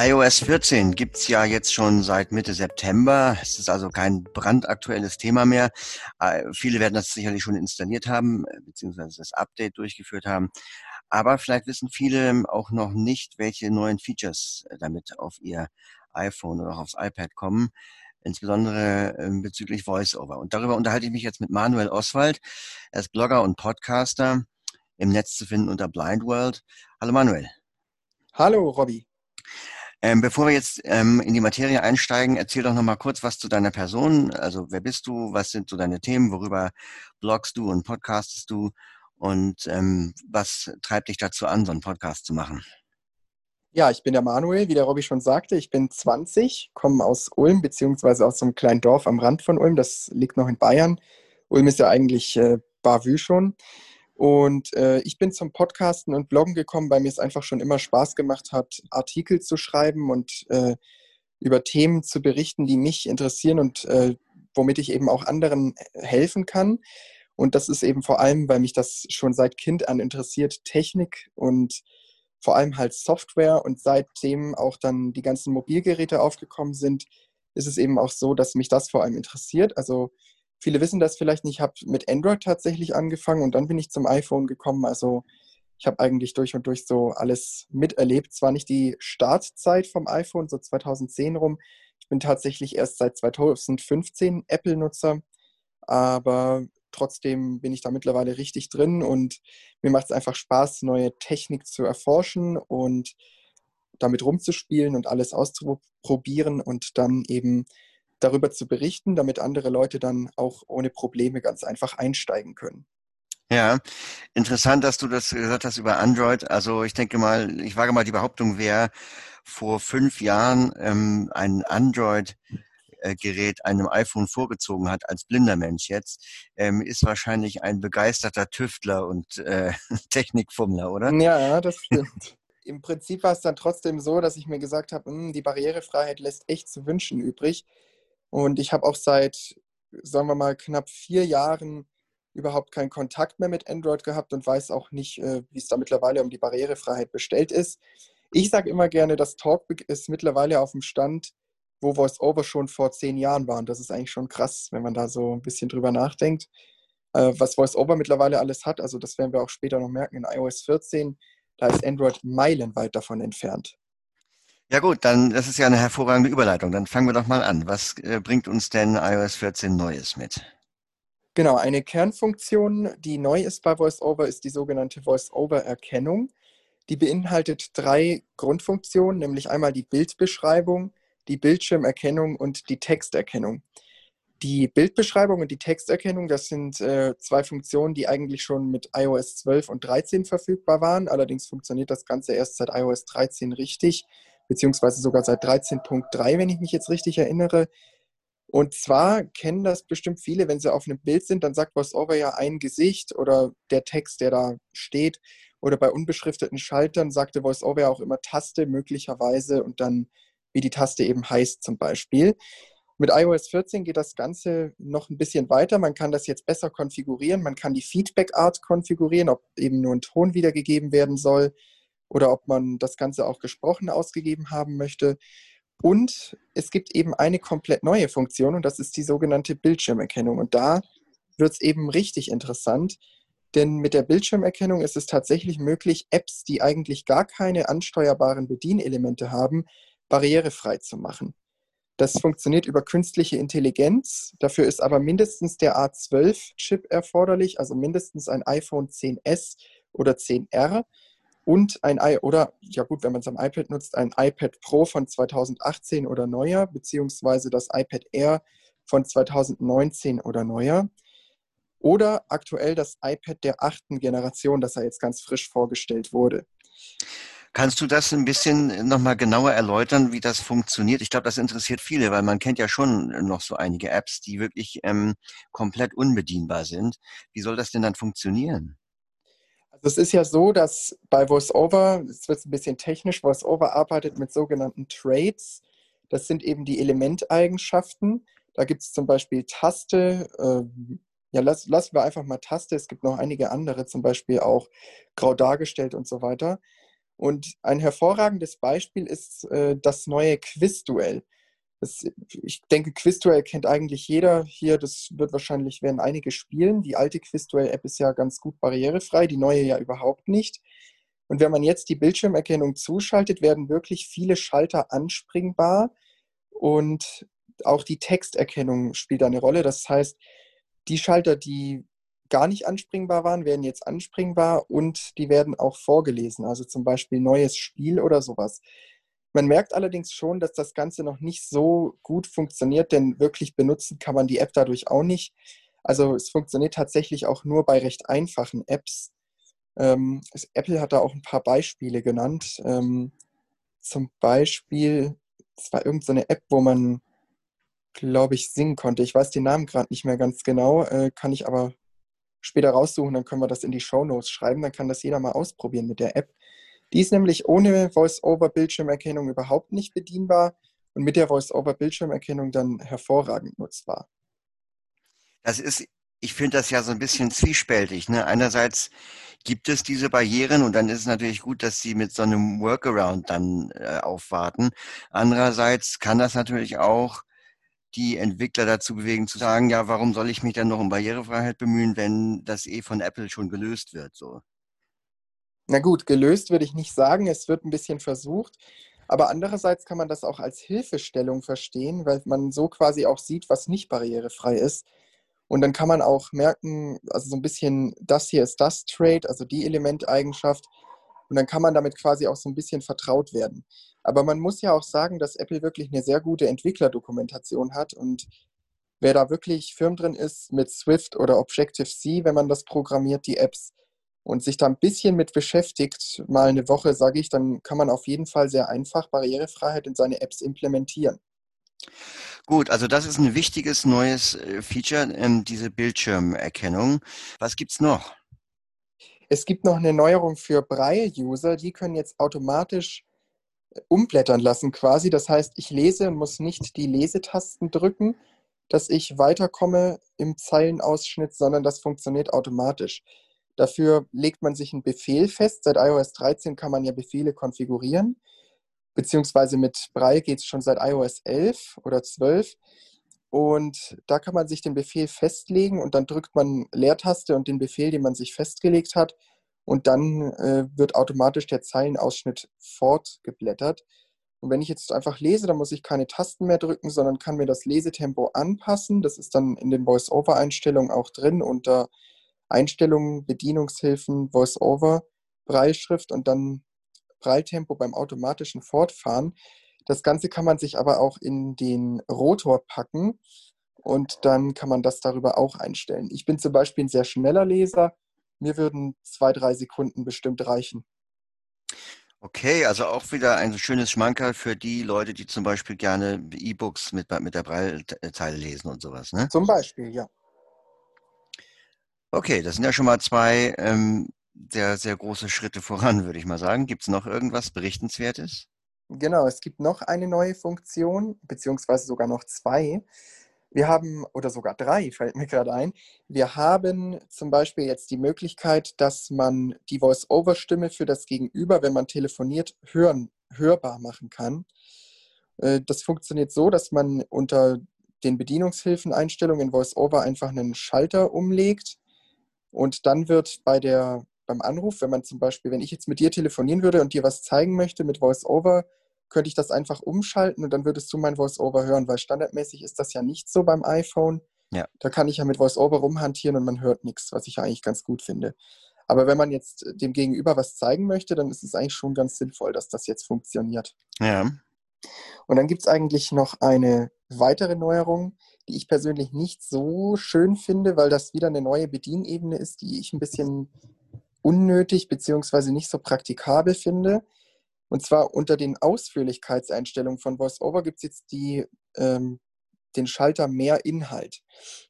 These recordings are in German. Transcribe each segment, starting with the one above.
iOS 14 gibt's ja jetzt schon seit Mitte September. Es ist also kein brandaktuelles Thema mehr. Äh, viele werden das sicherlich schon installiert haben, beziehungsweise das Update durchgeführt haben. Aber vielleicht wissen viele auch noch nicht, welche neuen Features äh, damit auf ihr iPhone oder auch aufs iPad kommen, insbesondere ähm, bezüglich VoiceOver. Und darüber unterhalte ich mich jetzt mit Manuel Oswald. Er ist Blogger und Podcaster, im Netz zu finden unter Blind World. Hallo Manuel. Hallo Robby. Ähm, bevor wir jetzt ähm, in die Materie einsteigen, erzähl doch noch mal kurz was zu deiner Person. Also wer bist du? Was sind so deine Themen? Worüber blogst du und podcastest du? Und ähm, was treibt dich dazu an, so einen Podcast zu machen? Ja, ich bin der Manuel, wie der Robby schon sagte. Ich bin 20, komme aus Ulm, beziehungsweise aus so einem kleinen Dorf am Rand von Ulm. Das liegt noch in Bayern. Ulm ist ja eigentlich äh, Bavü schon. Und äh, ich bin zum Podcasten und Bloggen gekommen, weil mir es einfach schon immer Spaß gemacht hat, Artikel zu schreiben und äh, über Themen zu berichten, die mich interessieren und äh, womit ich eben auch anderen helfen kann. Und das ist eben vor allem, weil mich das schon seit Kind an interessiert, Technik und vor allem halt Software. Und seitdem auch dann die ganzen Mobilgeräte aufgekommen sind, ist es eben auch so, dass mich das vor allem interessiert. Also viele wissen das vielleicht nicht, ich habe mit Android tatsächlich angefangen und dann bin ich zum iPhone gekommen. Also ich habe eigentlich durch und durch so alles miterlebt. Zwar nicht die Startzeit vom iPhone, so 2010 rum. Ich bin tatsächlich erst seit 2015 Apple-Nutzer, aber trotzdem bin ich da mittlerweile richtig drin und mir macht es einfach Spaß, neue Technik zu erforschen und damit rumzuspielen und alles auszuprobieren und dann eben darüber zu berichten, damit andere Leute dann auch ohne Probleme ganz einfach einsteigen können. Ja, interessant, dass du das gesagt hast über Android. Also ich denke mal, ich wage mal die Behauptung, wer vor fünf Jahren ähm, ein Android Gerät einem iPhone vorgezogen hat als blinder Mensch jetzt, ähm, ist wahrscheinlich ein begeisterter Tüftler und äh, Technikfummler, oder? Ja, ja, das stimmt. Im Prinzip war es dann trotzdem so, dass ich mir gesagt habe, hm, die Barrierefreiheit lässt echt zu wünschen übrig. Und ich habe auch seit, sagen wir mal, knapp vier Jahren überhaupt keinen Kontakt mehr mit Android gehabt und weiß auch nicht, äh, wie es da mittlerweile um die Barrierefreiheit bestellt ist. Ich sage immer gerne, das Talkback ist mittlerweile auf dem Stand, wo VoiceOver schon vor zehn Jahren war. Und das ist eigentlich schon krass, wenn man da so ein bisschen drüber nachdenkt. Äh, was VoiceOver mittlerweile alles hat, also das werden wir auch später noch merken in iOS 14, da ist Android meilenweit davon entfernt. Ja gut, dann das ist ja eine hervorragende Überleitung. Dann fangen wir doch mal an. Was äh, bringt uns denn iOS 14 Neues mit? Genau, eine Kernfunktion, die neu ist bei VoiceOver, ist die sogenannte VoiceOver-Erkennung. Die beinhaltet drei Grundfunktionen, nämlich einmal die Bildbeschreibung, die Bildschirmerkennung und die Texterkennung. Die Bildbeschreibung und die Texterkennung, das sind äh, zwei Funktionen, die eigentlich schon mit iOS 12 und 13 verfügbar waren. Allerdings funktioniert das Ganze erst seit iOS 13 richtig, beziehungsweise sogar seit 13.3, wenn ich mich jetzt richtig erinnere. Und zwar kennen das bestimmt viele, wenn sie auf einem Bild sind, dann sagt VoiceOver ja ein Gesicht oder der Text, der da steht. Oder bei unbeschrifteten Schaltern sagte VoiceOver ja auch immer Taste möglicherweise und dann wie die Taste eben heißt zum Beispiel. Mit iOS 14 geht das Ganze noch ein bisschen weiter. Man kann das jetzt besser konfigurieren. Man kann die Feedback-Art konfigurieren, ob eben nur ein Ton wiedergegeben werden soll oder ob man das Ganze auch gesprochen ausgegeben haben möchte. Und es gibt eben eine komplett neue Funktion und das ist die sogenannte Bildschirmerkennung. Und da wird es eben richtig interessant, denn mit der Bildschirmerkennung ist es tatsächlich möglich, Apps, die eigentlich gar keine ansteuerbaren Bedienelemente haben, barrierefrei zu machen. Das funktioniert über künstliche Intelligenz. Dafür ist aber mindestens der A12-Chip erforderlich, also mindestens ein iPhone 10s oder 10R und ein i oder ja gut, wenn man es am iPad nutzt, ein iPad Pro von 2018 oder neuer, beziehungsweise das iPad Air von 2019 oder neuer. Oder aktuell das iPad der achten Generation, das ja jetzt ganz frisch vorgestellt wurde. Kannst du das ein bisschen nochmal genauer erläutern, wie das funktioniert? Ich glaube, das interessiert viele, weil man kennt ja schon noch so einige Apps, die wirklich ähm, komplett unbedienbar sind. Wie soll das denn dann funktionieren? Also es ist ja so, dass bei VoiceOver, es wird ein bisschen technisch, VoiceOver arbeitet mit sogenannten Traits. Das sind eben die Elementeigenschaften. Da gibt es zum Beispiel Taste, äh, ja, lass, lassen wir einfach mal Taste. Es gibt noch einige andere, zum Beispiel auch grau dargestellt und so weiter. Und ein hervorragendes Beispiel ist äh, das neue Quizduell. Das, ich denke, Quizduell kennt eigentlich jeder hier. Das wird wahrscheinlich, werden einige spielen. Die alte Quizduell-App ist ja ganz gut barrierefrei, die neue ja überhaupt nicht. Und wenn man jetzt die Bildschirmerkennung zuschaltet, werden wirklich viele Schalter anspringbar und auch die Texterkennung spielt eine Rolle. Das heißt, die Schalter, die gar nicht anspringbar waren, werden jetzt anspringbar und die werden auch vorgelesen, also zum Beispiel neues Spiel oder sowas. Man merkt allerdings schon, dass das Ganze noch nicht so gut funktioniert, denn wirklich benutzen kann man die App dadurch auch nicht. Also es funktioniert tatsächlich auch nur bei recht einfachen Apps. Ähm, Apple hat da auch ein paar Beispiele genannt. Ähm, zum Beispiel, es war irgendeine so App, wo man, glaube ich, singen konnte. Ich weiß den Namen gerade nicht mehr ganz genau, äh, kann ich aber später raussuchen, dann können wir das in die Show Notes schreiben, dann kann das jeder mal ausprobieren mit der App. Die ist nämlich ohne Voice-Over-Bildschirmerkennung überhaupt nicht bedienbar und mit der Voice-Over-Bildschirmerkennung dann hervorragend nutzbar. Das ist, ich finde das ja so ein bisschen zwiespältig. Ne? Einerseits gibt es diese Barrieren und dann ist es natürlich gut, dass sie mit so einem Workaround dann äh, aufwarten. Andererseits kann das natürlich auch die Entwickler dazu bewegen, zu sagen, ja, warum soll ich mich dann noch um Barrierefreiheit bemühen, wenn das eh von Apple schon gelöst wird? So. Na gut, gelöst würde ich nicht sagen, es wird ein bisschen versucht. Aber andererseits kann man das auch als Hilfestellung verstehen, weil man so quasi auch sieht, was nicht barrierefrei ist. Und dann kann man auch merken, also so ein bisschen, das hier ist das Trade, also die Elementeigenschaft. Und dann kann man damit quasi auch so ein bisschen vertraut werden. Aber man muss ja auch sagen, dass Apple wirklich eine sehr gute Entwicklerdokumentation hat und wer da wirklich firm drin ist mit Swift oder Objective-C, wenn man das programmiert, die Apps, und sich da ein bisschen mit beschäftigt, mal eine Woche, sage ich, dann kann man auf jeden Fall sehr einfach Barrierefreiheit in seine Apps implementieren. Gut, also das ist ein wichtiges neues äh, Feature, ähm, diese Bildschirmerkennung. Was gibt es noch? Es gibt noch eine Neuerung für Braille-User, die können jetzt automatisch umblättern lassen quasi. Das heißt, ich lese und muss nicht die Lesetasten drücken, dass ich weiterkomme im Zeilenausschnitt, sondern das funktioniert automatisch. Dafür legt man sich einen Befehl fest. Seit iOS 13 kann man ja Befehle konfigurieren, beziehungsweise mit Braille geht es schon seit iOS 11 oder 12. Und da kann man sich den Befehl festlegen und dann drückt man Leertaste und den Befehl, den man sich festgelegt hat, und dann äh, wird automatisch der Zeilenausschnitt fortgeblättert. Und wenn ich jetzt einfach lese, dann muss ich keine Tasten mehr drücken, sondern kann mir das Lesetempo anpassen. Das ist dann in den Voice-Over-Einstellungen auch drin unter Einstellungen, Bedienungshilfen, Voice-Over, Breilschrift und dann Breiltempo beim automatischen Fortfahren. Das Ganze kann man sich aber auch in den Rotor packen und dann kann man das darüber auch einstellen. Ich bin zum Beispiel ein sehr schneller Leser mir würden zwei, drei Sekunden bestimmt reichen. Okay, also auch wieder ein schönes Schmankerl für die Leute, die zum Beispiel gerne E-Books mit, mit der Breilteile lesen und sowas, ne? Zum Beispiel, ja. Okay, das sind ja schon mal zwei ähm, sehr, sehr große Schritte voran, würde ich mal sagen. Gibt es noch irgendwas Berichtenswertes? Genau, es gibt noch eine neue Funktion, beziehungsweise sogar noch zwei. Wir haben, oder sogar drei, fällt mir gerade ein. Wir haben zum Beispiel jetzt die Möglichkeit, dass man die Voice-Over-Stimme für das Gegenüber, wenn man telefoniert, hören, hörbar machen kann. Äh, das funktioniert so, dass man unter den Bedienungshilfeneinstellungen in VoiceOver einfach einen Schalter umlegt und dann wird bei der, beim Anruf, wenn man zum Beispiel, wenn ich jetzt mit dir telefonieren würde und dir was zeigen möchte mit VoiceOver, könnte ich das einfach umschalten und dann würdest du mein Voice-Over hören, weil standardmäßig ist das ja nicht so beim iPhone. Ja. Da kann ich ja mit Voice-Over rumhantieren und man hört nichts, was ich eigentlich ganz gut finde. Aber wenn man jetzt dem Gegenüber was zeigen möchte, dann ist es eigentlich schon ganz sinnvoll, dass das jetzt funktioniert. Ja. Und dann gibt es eigentlich noch eine weitere Neuerung, die ich persönlich nicht so schön finde, weil das wieder eine neue Bedienebene ist, die ich ein bisschen unnötig bzw. nicht so praktikabel finde. Und zwar unter den Ausführlichkeitseinstellungen von VoiceOver gibt es jetzt die, ähm, den Schalter Mehr Inhalt.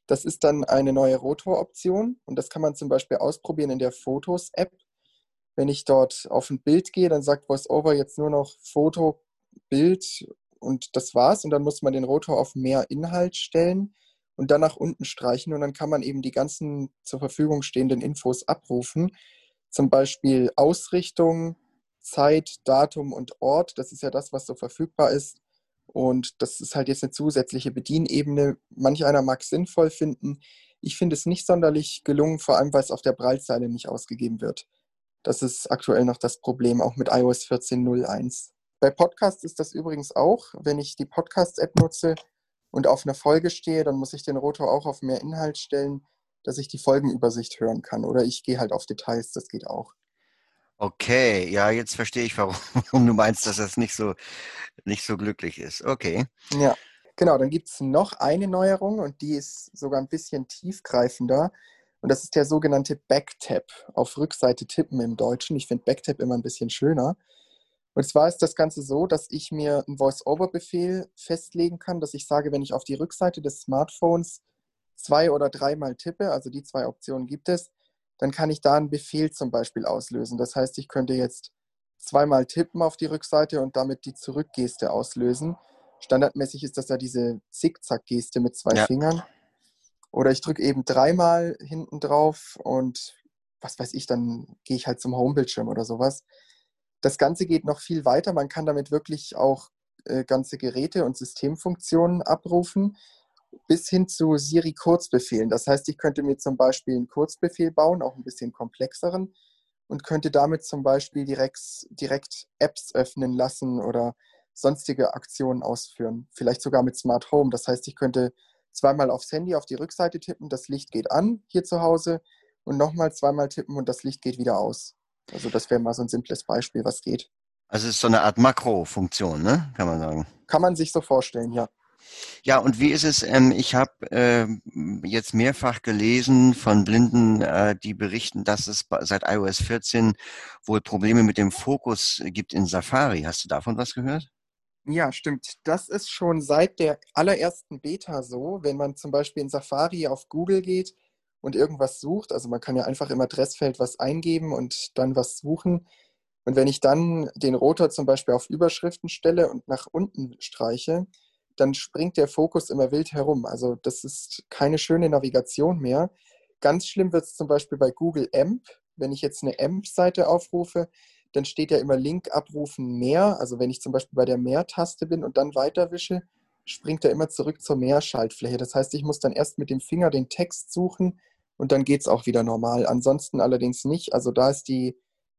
Das ist dann eine neue Rotoroption und das kann man zum Beispiel ausprobieren in der Fotos-App. Wenn ich dort auf ein Bild gehe, dann sagt VoiceOver jetzt nur noch Foto, Bild und das war's. Und dann muss man den Rotor auf Mehr Inhalt stellen und dann nach unten streichen und dann kann man eben die ganzen zur Verfügung stehenden Infos abrufen. Zum Beispiel Ausrichtung, Zeit, Datum und Ort. Das ist ja das, was so verfügbar ist. Und das ist halt jetzt eine zusätzliche Bedienebene. Manch einer mag es sinnvoll finden. Ich finde es nicht sonderlich gelungen, vor allem weil es auf der Breitzeile nicht ausgegeben wird. Das ist aktuell noch das Problem, auch mit iOS 14.01. Bei Podcasts ist das übrigens auch. Wenn ich die Podcasts-App nutze und auf einer Folge stehe, dann muss ich den Rotor auch auf mehr Inhalt stellen, dass ich die Folgenübersicht hören kann. Oder ich gehe halt auf Details, das geht auch. Okay, ja, jetzt verstehe ich, warum du meinst, dass das nicht so, nicht so glücklich ist. Okay. Ja, genau. Dann gibt es noch eine Neuerung und die ist sogar ein bisschen tiefgreifender. Und das ist der sogenannte Backtap. Auf Rückseite tippen im Deutschen. Ich finde Backtap immer ein bisschen schöner. Und zwar ist das Ganze so, dass ich mir einen Voice-Over-Befehl festlegen kann, dass ich sage, wenn ich auf die Rückseite des Smartphones zwei oder dreimal tippe, also die zwei Optionen gibt es, dann kann ich da einen Befehl zum Beispiel auslösen. Das heißt, ich könnte jetzt zweimal tippen auf die Rückseite und damit die Zurückgeste auslösen. Standardmäßig ist das ja diese Zickzack-Geste mit zwei ja. Fingern. Oder ich drücke eben dreimal hinten drauf und was weiß ich, dann gehe ich halt zum Homebildschirm oder sowas. Das Ganze geht noch viel weiter. Man kann damit wirklich auch äh, ganze Geräte und Systemfunktionen abrufen, bis hin zu Siri-Kurzbefehlen. Das heißt, ich könnte mir zum Beispiel einen Kurzbefehl bauen, auch ein bisschen komplexeren, und könnte damit zum Beispiel direkt, direkt Apps öffnen lassen oder sonstige Aktionen ausführen. Vielleicht sogar mit Smart Home. Das heißt, ich könnte zweimal aufs Handy auf die Rückseite tippen, das Licht geht an hier zu Hause und nochmal zweimal tippen und das Licht geht wieder aus. Also das wäre mal so ein simples Beispiel, was geht. Also es ist so eine Art Makrofunktion, ne? kann man sagen. Kann man sich so vorstellen, ja. Ja, und wie ist es? Ähm, ich habe äh, jetzt mehrfach gelesen von Blinden, äh, die berichten, dass es seit iOS 14 wohl Probleme mit dem Fokus gibt in Safari. Hast du davon was gehört? Ja, stimmt. Das ist schon seit der allerersten Beta so. Wenn man zum Beispiel in Safari auf Google geht und irgendwas sucht. Also man kann ja einfach im Adressfeld was eingeben und dann was suchen. Und wenn ich dann den Rotor zum Beispiel auf Überschriften stelle und nach unten streiche, dann springt der Fokus immer wild herum. Also das ist keine schöne Navigation mehr. Ganz schlimm wird es zum Beispiel bei Google AMP. Wenn ich jetzt eine AMP-Seite aufrufe, dann steht ja immer Link abrufen mehr. Also wenn ich zum Beispiel bei der Mehr-Taste bin und dann weiterwische, springt er immer zurück zur Mehr-Schaltfläche. Das heißt, ich muss dann erst mit dem Finger den Text suchen und dann geht es auch wieder normal. Ansonsten allerdings nicht. Also da ist die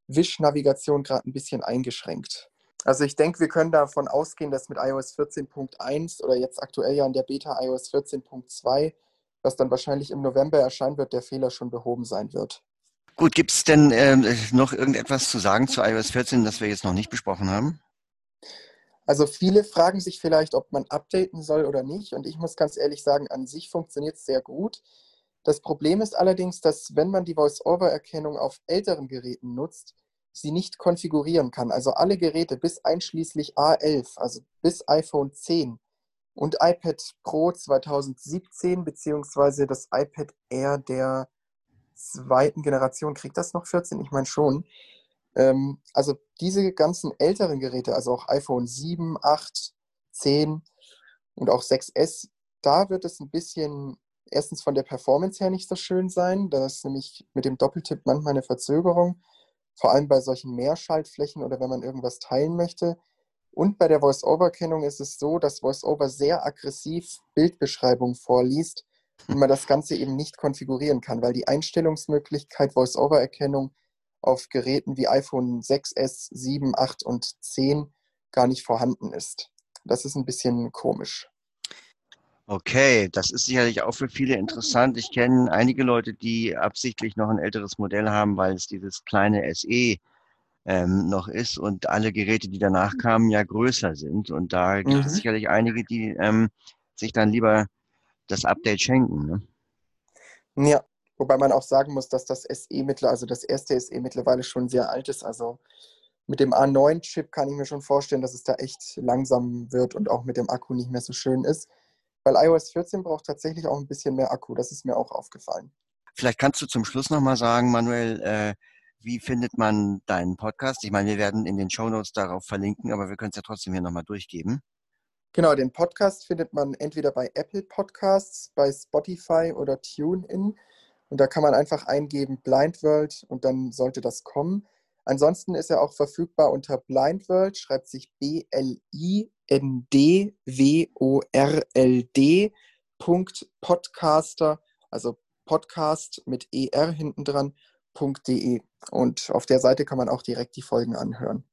Wish-Navigation gerade ein bisschen eingeschränkt. Also ich denke, wir können davon ausgehen, dass mit iOS 14.1 oder jetzt aktuell ja in der Beta iOS 14.2, was dann wahrscheinlich im November erscheinen wird, der Fehler schon behoben sein wird. Gut, gibt es denn äh, noch irgendetwas zu sagen zu iOS 14, das wir jetzt noch nicht besprochen haben? Also viele fragen sich vielleicht, ob man updaten soll oder nicht. Und ich muss ganz ehrlich sagen, an sich funktioniert es sehr gut. Das Problem ist allerdings, dass wenn man die Voice-Over-Erkennung auf älteren Geräten nutzt, sie nicht konfigurieren kann. Also alle Geräte bis einschließlich A11, also bis iPhone 10 und iPad Pro 2017 beziehungsweise das iPad Air der zweiten Generation. Kriegt das noch 14? Ich meine schon. Ähm, also diese ganzen älteren Geräte, also auch iPhone 7, 8, 10 und auch 6S, da wird es ein bisschen erstens von der Performance her nicht so schön sein. Da ist nämlich mit dem Doppeltipp manchmal eine Verzögerung, vor allem bei solchen Mehrschaltflächen oder wenn man irgendwas teilen möchte. Und bei der Voice-Over-Kennung ist es so, dass Voice-Over sehr aggressiv Bildbeschreibungen vorliest und man das Ganze eben nicht konfigurieren kann, weil die Einstellungsmöglichkeit Voice-Over-Erkennung auf Geräten wie iPhone 6S, 7, 8 und 10 gar nicht vorhanden ist. Das ist ein bisschen komisch. Okay, das ist sicherlich auch für viele interessant. Ich kenne einige Leute, die absichtlich noch ein älteres Modell haben, weil es dieses kleine SE ähm, noch ist und alle Geräte, die danach kamen, ja größer sind. Und da gibt mhm. es sicherlich einige, die ähm, sich dann lieber das Update schenken. Ne? Ja, wobei man auch sagen muss, dass das SE mittlerweile, also das erste SE mittlerweile schon sehr alt ist. Also mit dem A9-Chip kann ich mir schon vorstellen, dass es da echt langsam wird und auch mit dem Akku nicht mehr so schön ist. Weil iOS 14 braucht tatsächlich auch ein bisschen mehr Akku. Das ist mir auch aufgefallen. Vielleicht kannst du zum Schluss nochmal sagen, Manuel, äh, wie findet man deinen Podcast? Ich meine, wir werden in den Show Notes darauf verlinken, aber wir können es ja trotzdem hier nochmal durchgeben. Genau, den Podcast findet man entweder bei Apple Podcasts, bei Spotify oder TuneIn. Und da kann man einfach eingeben Blind World und dann sollte das kommen. Ansonsten ist er auch verfügbar unter Blindworld, schreibt sich B-L-I-N-D-W-O-R-L-D. Also Podcast mit ER hinten dran, .de. Und auf der Seite kann man auch direkt die Folgen anhören.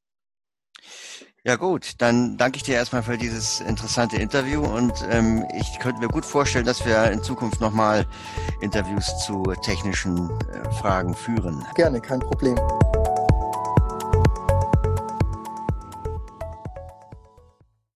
Ja gut, dann danke ich dir erstmal für dieses interessante Interview und ähm, ich könnte mir gut vorstellen, dass wir in Zukunft nochmal Interviews zu technischen äh, Fragen führen. Gerne, kein Problem.